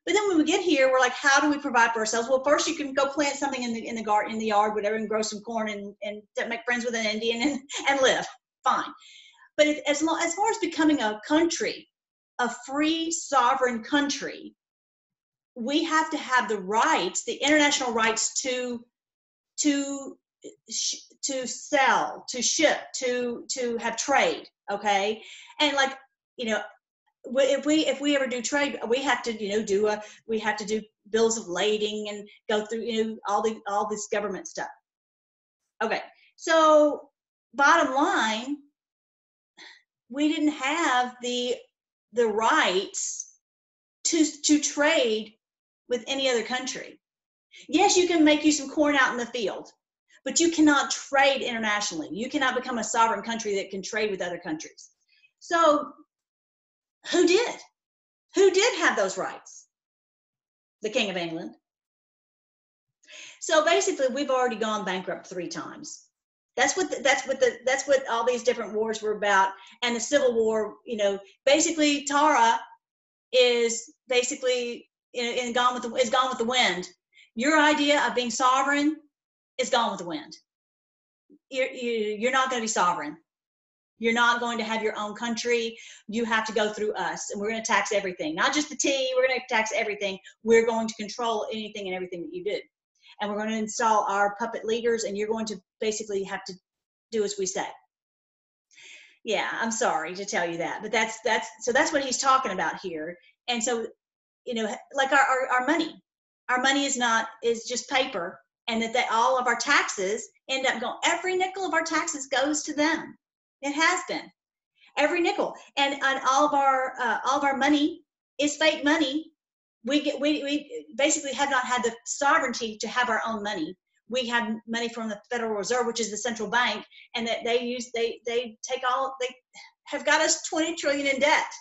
But then when we get here, we're like, how do we provide for ourselves? Well, first you can go plant something in the in the garden, in the yard, whatever, and grow some corn and and make friends with an Indian and and live. Fine. But if, as long as far as becoming a country, a free sovereign country, we have to have the rights, the international rights to to to sell, to ship, to to have trade. Okay, and like you know, if we if we ever do trade, we have to you know do a we have to do bills of lading and go through you know all the all this government stuff. Okay, so bottom line, we didn't have the the rights to to trade with any other country. Yes, you can make you some corn out in the field, but you cannot trade internationally. You cannot become a sovereign country that can trade with other countries. So, who did? Who did have those rights? The King of England. So basically, we've already gone bankrupt three times. That's what the, that's what the that's what all these different wars were about. And the Civil War, you know, basically Tara is basically in, in gone with the is gone with the wind. Your idea of being sovereign is gone with the wind. You're, you're not going to be sovereign. You're not going to have your own country. You have to go through us, and we're going to tax everything, not just the tea. We're going to tax everything. We're going to control anything and everything that you do, and we're going to install our puppet leaders, and you're going to basically have to do as we say. Yeah, I'm sorry to tell you that, but that's that's so that's what he's talking about here. And so, you know, like our, our, our money, our money is not is just paper and that they, all of our taxes end up going every nickel of our taxes goes to them it has been every nickel and, on all of our uh, all of our money is fake money we get we, we basically have not had the sovereignty to have our own money we have money from the federal reserve which is the central bank and that they use they they take all they have got us 20 trillion in debt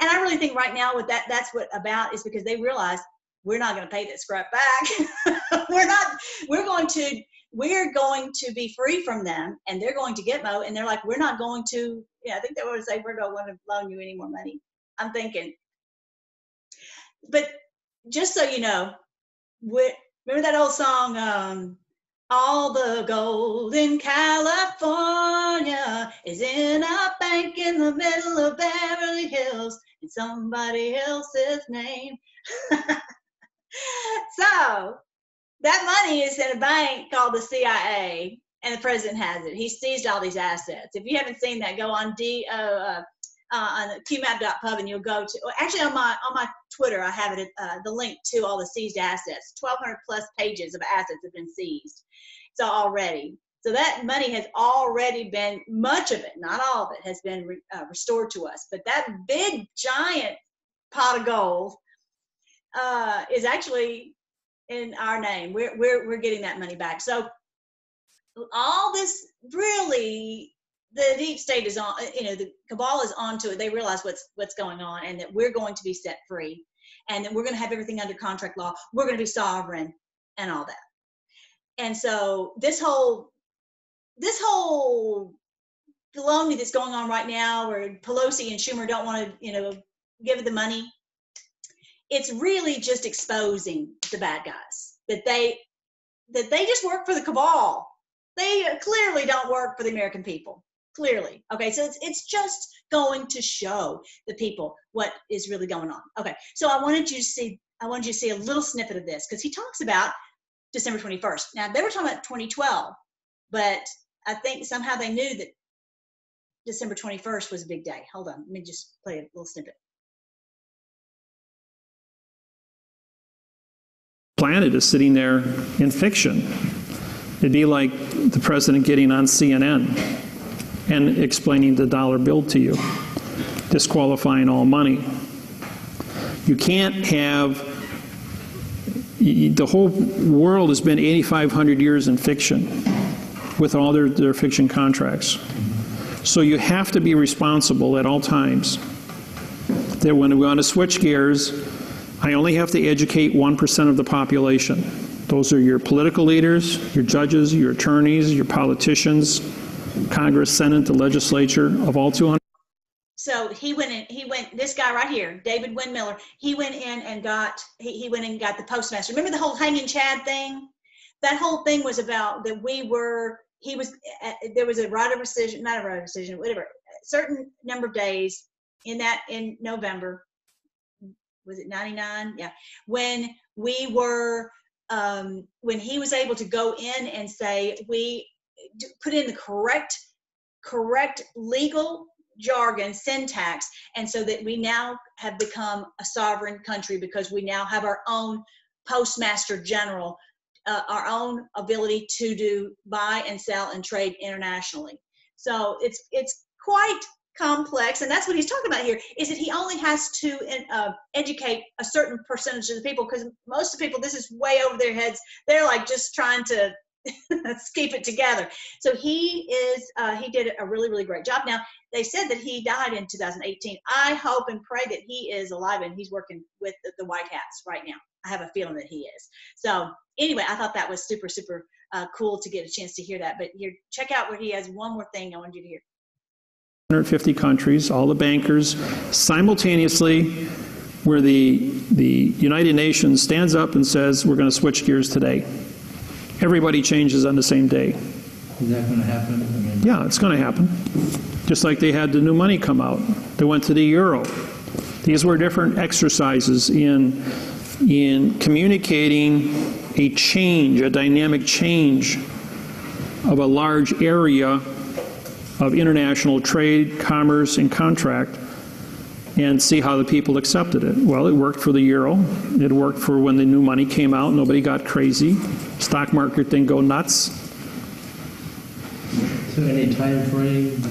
and i really think right now what that that's what about is because they realize we're not going to pay this crap back. we're not, we're going to, we're going to be free from them and they're going to get Mo and they're like, we're not going to, yeah, I think they would say, we don't want to loan you any more money. I'm thinking, but just so you know, remember that old song, um, all the gold in California is in a bank in the middle of Beverly Hills in somebody else's name. so that money is in a bank called the CIA, and the president has it. He seized all these assets. If you haven't seen that, go on D uh, uh, on qmap.pub and you'll go to. Actually, on my on my Twitter, I have it uh, the link to all the seized assets. 1,200 plus pages of assets have been seized. So already. So that money has already been, much of it, not all of it, has been re, uh, restored to us. But that big, giant pot of gold uh, is actually in our name. We're, we're, we're getting that money back. So all this really, the deep state is on, you know, the cabal is onto it. They realize what's, what's going on and that we're going to be set free and that we're going to have everything under contract law. We're going to be sovereign and all that. And so this whole, this whole baloney that's going on right now where Pelosi and Schumer don't want to, you know, give the money it's really just exposing the bad guys that they that they just work for the cabal they clearly don't work for the american people clearly. Okay so it's, it's just going to show the people what is really going on. Okay so i wanted you to see i wanted you to see a little snippet of this because he talks about december 21st now they were talking about 2012 but i think somehow they knew that december 21st was a big day. Hold on let me just play a little snippet. Planet is sitting there in fiction. It'd be like the president getting on CNN and explaining the dollar bill to you, disqualifying all money. You can't have the whole world has been 8,500 years in fiction with all their, their fiction contracts. So you have to be responsible at all times. That when we want to switch gears, I only have to educate 1% of the population. Those are your political leaders, your judges, your attorneys, your politicians, Congress, Senate, the legislature of all 200. So he went in, he went, this guy right here, David Wynn he went in and got, he, he went and got the postmaster. Remember the whole hanging Chad thing? That whole thing was about that we were, he was, uh, there was a right of rescission, not a right of rescission, whatever, a certain number of days in that, in November, was it 99 yeah when we were um, when he was able to go in and say we put in the correct correct legal jargon, syntax, and so that we now have become a sovereign country because we now have our own postmaster general, uh, our own ability to do buy and sell and trade internationally. So it's it's quite complex and that's what he's talking about here is that he only has to uh, educate a certain percentage of the people because most of the people this is way over their heads they're like just trying to let's keep it together. So he is uh, he did a really really great job. Now they said that he died in 2018 i hope and pray that he is alive and he's working with the, the white hats right now. I have a feeling that he is. So anyway i thought that was super super uh, cool to get a chance to hear that. But here check out where he has. One more thing i want you to hear. 150 countries, all the bankers, simultaneously, where the, the United Nations stands up and says, we're going to switch gears today. Everybody changes on the same day. Is that going to happen? I mean, Yeah, it's going to happen. Just like they had the new money come out. They went to the euro. These were different exercises in, in communicating a change, a dynamic change of a large area of international trade, commerce, and contract and see how the people accepted it. Well, it worked for the euro. It worked for when the new money came out. Nobody got crazy. Stock market didn't go nuts. So any time frame?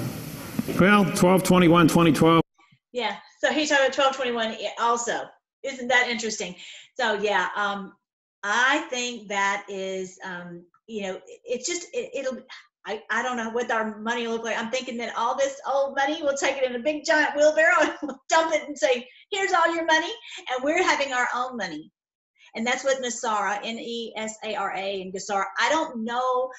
Well, 12, 21, 2012. Yeah. So he's talked about 1221 also. Isn't that interesting? So yeah, um, I think that is, um, you know, it's just, it, it'll, I, I don't know what our money look like. I'm thinking that all this old money, we'll take it in a big giant wheelbarrow and we'll dump it and say, here's all your money. And we're having our own money. And that's what NESARA, N-E-S-A-R-A and GESARA. I don't know,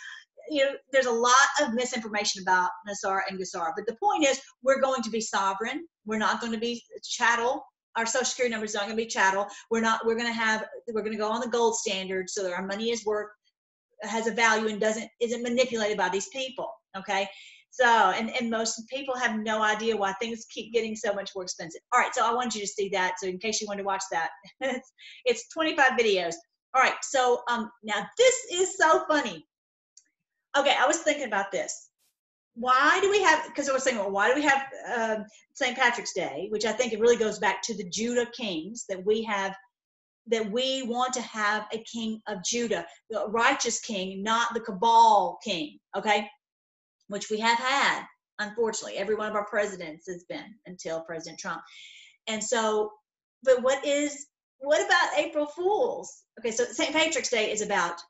you know, there's a lot of misinformation about NESARA and GESARA. But the point is we're going to be sovereign. We're not going to be chattel. Our social security number is not going to be chattel. We're not, we're going to have, we're going to go on the gold standard so that our money is worth has a value and doesn't isn't manipulated by these people okay? So and and most people have no idea why things keep getting so much more expensive. All right so i want you to see that so in case you want to watch that it's, it's 25 videos. All right so um now this is so funny. Okay i was thinking about this. Why do we have because i was saying well why do we have um, st patrick's day which i think it really goes back to the judah kings that we have that we want to have a king of Judah, the righteous king, not the cabal king, okay? Which we have had, unfortunately. Every one of our presidents has been until President Trump. And so, but what is, what about April Fools? Okay, so St. Patrick's Day is about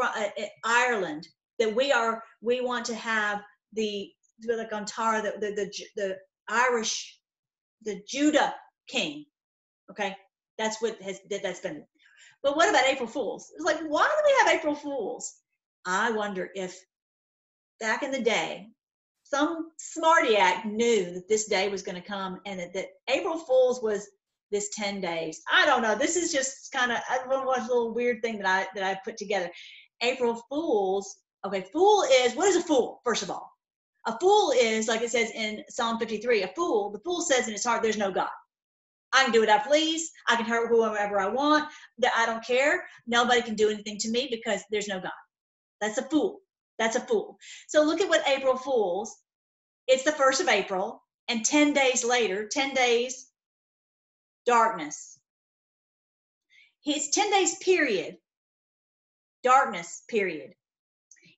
uh, uh, Ireland, that we are, we want to have the, like Antara, the, the, the, the Irish, the Judah king, okay? That's what has that, that's been. But what about April Fools? It's like, why do we have April Fools? I wonder if back in the day, some smarty act knew that this day was going to come and that, that April Fools was this 10 days. I don't know. This is just kind of a little weird thing that I that I put together. April Fools. Okay, fool is what is a fool? First of all, a fool is like it says in Psalm 53. A fool, the fool says in his heart, "There's no God." I can do what I please. I can hurt whoever I want. That I don't care. Nobody can do anything to me because there's no God. That's a fool. That's a fool. So look at what April Fools. It's the first of April, and 10 days later, 10 days, darkness. His 10 days period, darkness period.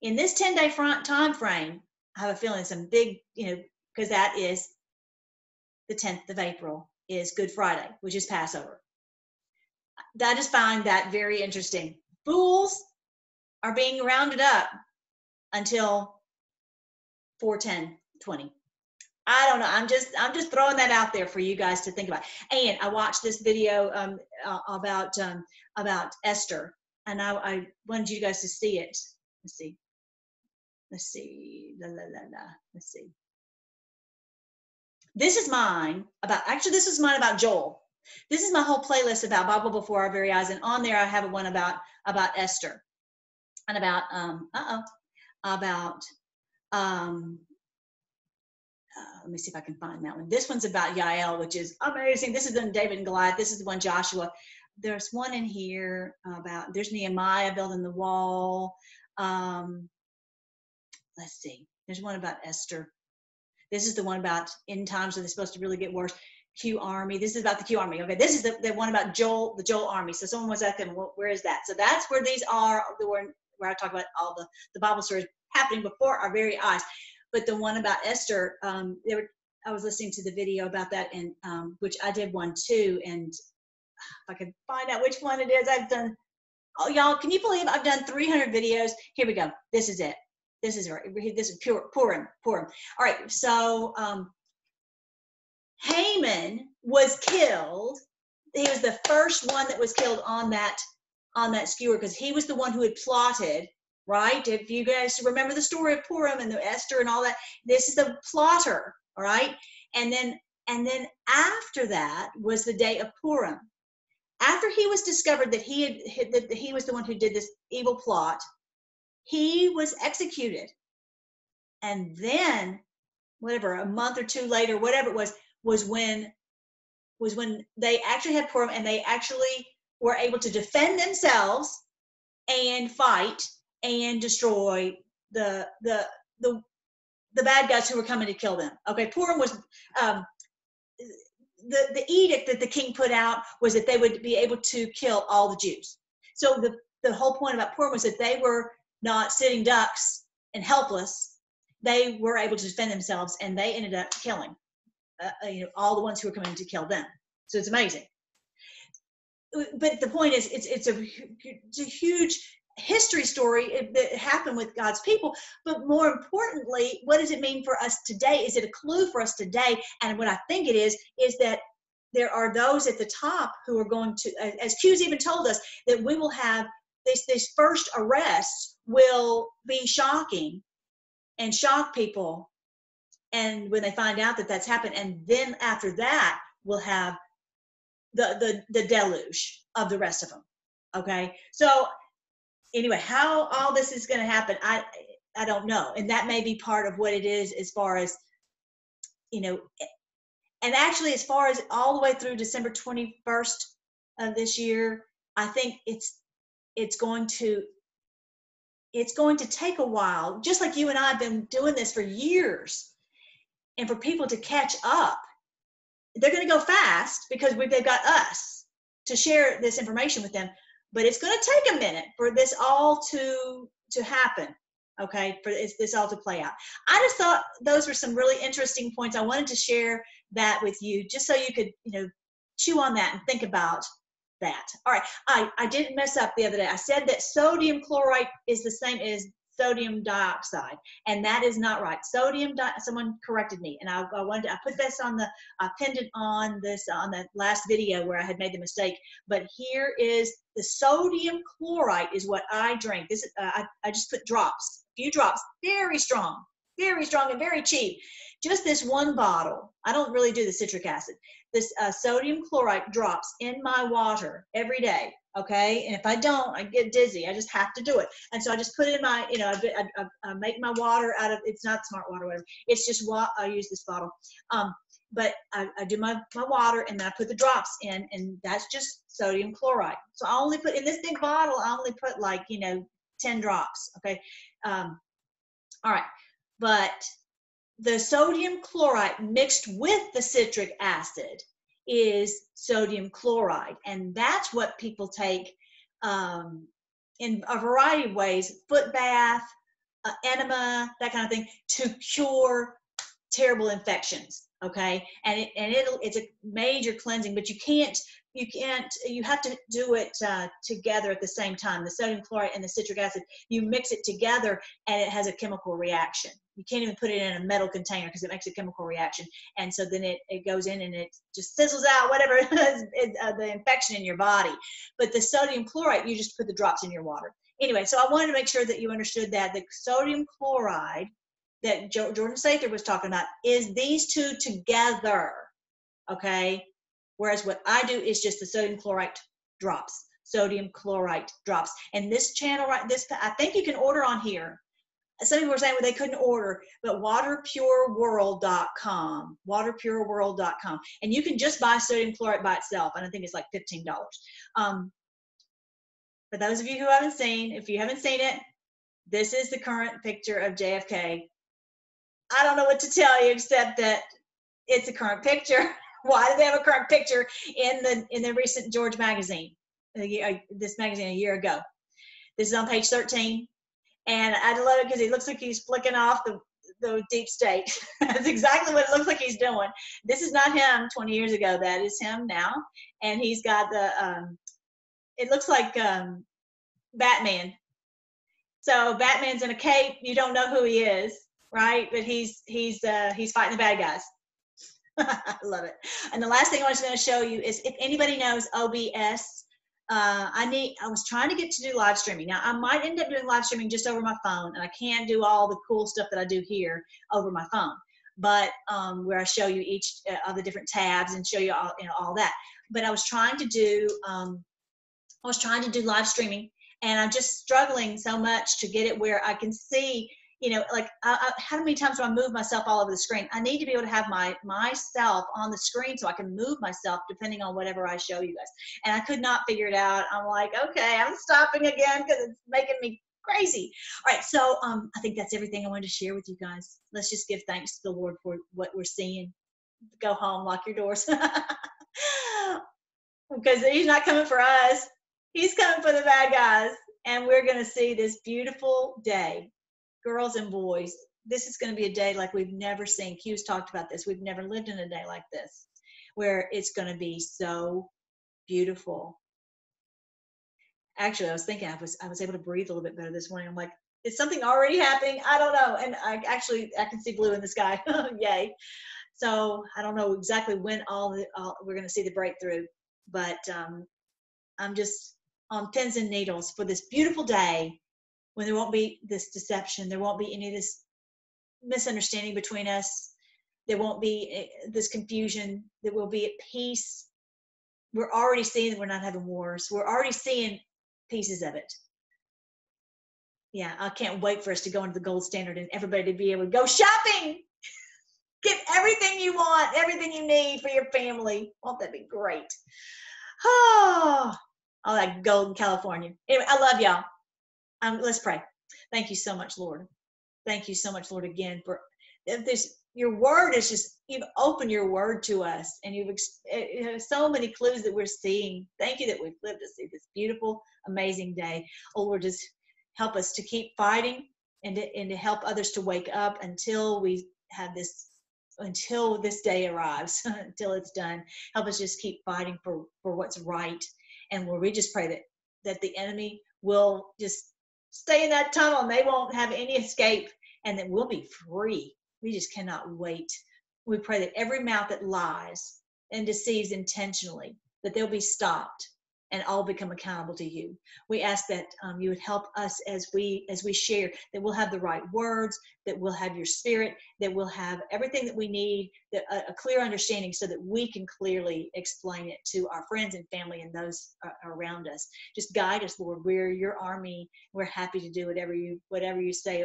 In this 10 day front time frame, I have a feeling some big, you know, because that is the 10th of April is Good Friday, which is Passover. I just find that very interesting. Fools are being rounded up until 410 20 i don't know. I'm just i'm just throwing that out there for you guys to think about. And i watched this video um, uh, about um, about esther and I, I wanted you guys to see it. Let's see. Let's see. La, la, la, la. let's see this is mine about, actually, this is mine about Joel. This is my whole playlist about Bible before our very eyes, and on there I have one about about Esther, and about um uh oh, about um. Uh, let me see if I can find that one. This one's about Yael, which is amazing. This is in David and Goliath. This is the one Joshua. There's one in here about there's Nehemiah building the wall. Um, let's see. There's one about Esther This is the one about end times when they're supposed to really get worse. Q Army. This is about the Q Army. Okay, this is the, the one about Joel, the Joel Army. So someone was asking, well, where is that? So that's where these are. The one where I talk about all the the Bible stories happening before our very eyes. But the one about Esther, um, they were. I was listening to the video about that, and um, which I did one too. And if I could find out which one it is, I've done. Oh, y'all, can you believe I've done 300 videos? Here we go. This is it. This is right. This is pure Purim. Purim. All right. So um, Haman was killed. He was the first one that was killed on that on that skewer because he was the one who had plotted. Right. If you guys remember the story of Purim and the Esther and all that, this is the plotter. All right. And then and then after that was the day of Purim. After he was discovered that he had that he was the one who did this evil plot, he was executed. And then, whatever, a month or two later, whatever it was, was when was when they actually had Purim and they actually were able to defend themselves and fight and destroy the the the the bad guys who were coming to kill them. Okay, Purim was um, the the edict that the king put out was that they would be able to kill all the Jews. So the the whole point about Purim was that they were not sitting ducks and helpless. They were able to defend themselves, and they ended up killing uh, uh you know all the ones who were coming to kill them. So it's amazing. But the point is, it's it's a it's a huge history story that happened with God's people. But more importantly, what does it mean for us today? Is it a clue for us today? And what I think it is is that there are those at the top who are going to, as Q's even told us, that we will have this this first arrest will be shocking and shock people. And when they find out that that's happened and then after that we'll have the the the deluge of the rest of them okay? So anyway how all this is going to happen i i don't know. And that may be part of what it is as far as you know and actually as far as all the way through december 21st of this year i think it's it's going to it's going to take a while just like you and i have been doing this for years and for people to catch up. They're going to go fast because we, they've got us to share this information with them but it's going to take a minute for this all to to happen okay? For this, this all to play out. I just thought those were some really interesting points. I wanted to share that with you just so you could you know chew on that and think about that. All right, I, I didn't mess up the other day. I said that sodium chloride is the same as sodium dioxide, and that is not right. Sodium, di- someone corrected me, and I, I wanted to, I put this on the, I pinned it on this, on the last video where I had made the mistake, but here is the sodium chloride is what I drink. This, uh, I, I just put drops, a few drops, very strong, very strong and very cheap. Just this one bottle. I don't really do the citric acid this uh, sodium chloride drops in my water every day okay and if i don't i get dizzy i just have to do it and so i just put it in my you know i, I, I make my water out of it's not smart water whatever it's just i use this bottle um, but I, I, do my, my water and then I put the drops in and that's just sodium chloride. So I only put in this big bottle, I only put like, you know, 10 drops. Okay. Um, all right. But the sodium chloride mixed with the citric acid is sodium chloride. And that's what people take um, in a variety of ways foot bath, uh, enema, that kind of thing to cure terrible infections. Okay. And it, and it'll, it's a major cleansing, but you can't you can't you have to do it uh, together at the same time. The sodium chloride and the citric acid you mix it together and it has a chemical reaction. You can't even put it in a metal container because it makes a chemical reaction. And so then it, it goes in and it just sizzles out whatever uh, the infection in your body. But the sodium chloride you just put the drops in your water. Anyway so i wanted to make sure that you understood that the sodium chloride that jordan sather was talking about is these two together okay Whereas what I do is just the sodium chloride drops, sodium chloride drops. And this channel right, this I think you can order on here. Some people were saying well, they couldn't order, but waterpureworld.com, waterpureworld.com, and you can just buy sodium chloride by itself, and I think it's like fifteen dollars. Um, for those of you who haven't seen, if you haven't seen it, this is the current picture of JFK I don't know what to tell you except that it's a current picture. Why do they have a current picture in the in the recent George magazine? This magazine a year ago. This is on page 13, and I love it because he looks like he's flicking off the the deep state. That's exactly what it looks like he's doing. This is not him 20 years ago. That is him now, and he's got the. Um, it looks like um, Batman. So Batman's in a cape. You don't know who he is, right? But he's he's uh, he's fighting the bad guys. I love it. And the last thing I was going to show you is if anybody knows OBS, uh, I need. I was trying to get to do live streaming. Now I might end up doing live streaming just over my phone, and I can't do all the cool stuff that I do here over my phone. But um, where I show you each uh, of the different tabs and show you all you know all that. But I was trying to do. Um, I was trying to do live streaming, and I'm just struggling so much to get it where I can see you know, like I, I, how many times do I move myself all over the screen? I need to be able to have my myself on the screen so I can move myself depending on whatever I show you guys. And I could not figure it out. I'm like, okay, I'm stopping again because it's making me crazy. All right, so um, I think that's everything I wanted to share with you guys. Let's just give thanks to the Lord for what we're seeing. Go home, lock your doors, because He's not coming for us. He's coming for the bad guys, and we're going to see this beautiful day girls and boys, this is going to be a day like we've never seen. Q's talked about this. We've never lived in a day like this where it's going to be so beautiful. Actually, I was thinking I was I was able to breathe a little bit better this morning. I'm like, is something already happening? I don't know. And I actually I can see blue in the sky. Yay. So I don't know exactly when all, the, all we're going to see the breakthrough, but um, I'm just on pins and needles for this beautiful day when there won't be this deception, there won't be any of this misunderstanding between us, there won't be eh, this confusion, there will be at peace. We're already seeing that we're not having wars, we're already seeing pieces of it. Yeah, I can't wait for us to go into the gold standard and everybody to be able to go shopping. Get everything you want, everything you need for your family. Won't that be great? Oh, all that gold in California. Anyway, I love y'all. Um, let's pray. Thank you so much, Lord. Thank you so much, Lord, again for this. Your word is just you've opened your word to us, and you've it has so many clues that we're seeing. Thank you that we've lived to see this beautiful, amazing day. Oh Lord, just help us to keep fighting and to, and to help others to wake up until we have this until this day arrives until it's done help us just keep fighting for for what's right and lord we just pray that that the enemy will just stay in that tunnel and they won't have any escape and that we'll be free. We just cannot wait. We pray that every mouth that lies and deceives intentionally, that they'll be stopped and all become accountable to you. We ask that um, you would help us as we as we share that we'll have the right words, that we'll have your spirit, that we'll have everything that we need, that a, a clear understanding, so that we can clearly explain it to our friends and family and those uh, around us. Just guide us, Lord. We're your army. We're happy to do whatever you whatever you say.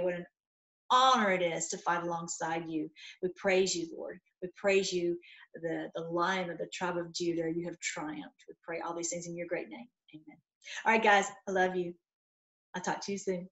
Honor it is to fight alongside you. We praise you, Lord. We praise you, the, the lion of the tribe of Judah. You have triumphed. We pray all these things in your great name. Amen. All right, guys, I love you. I'll talk to you soon.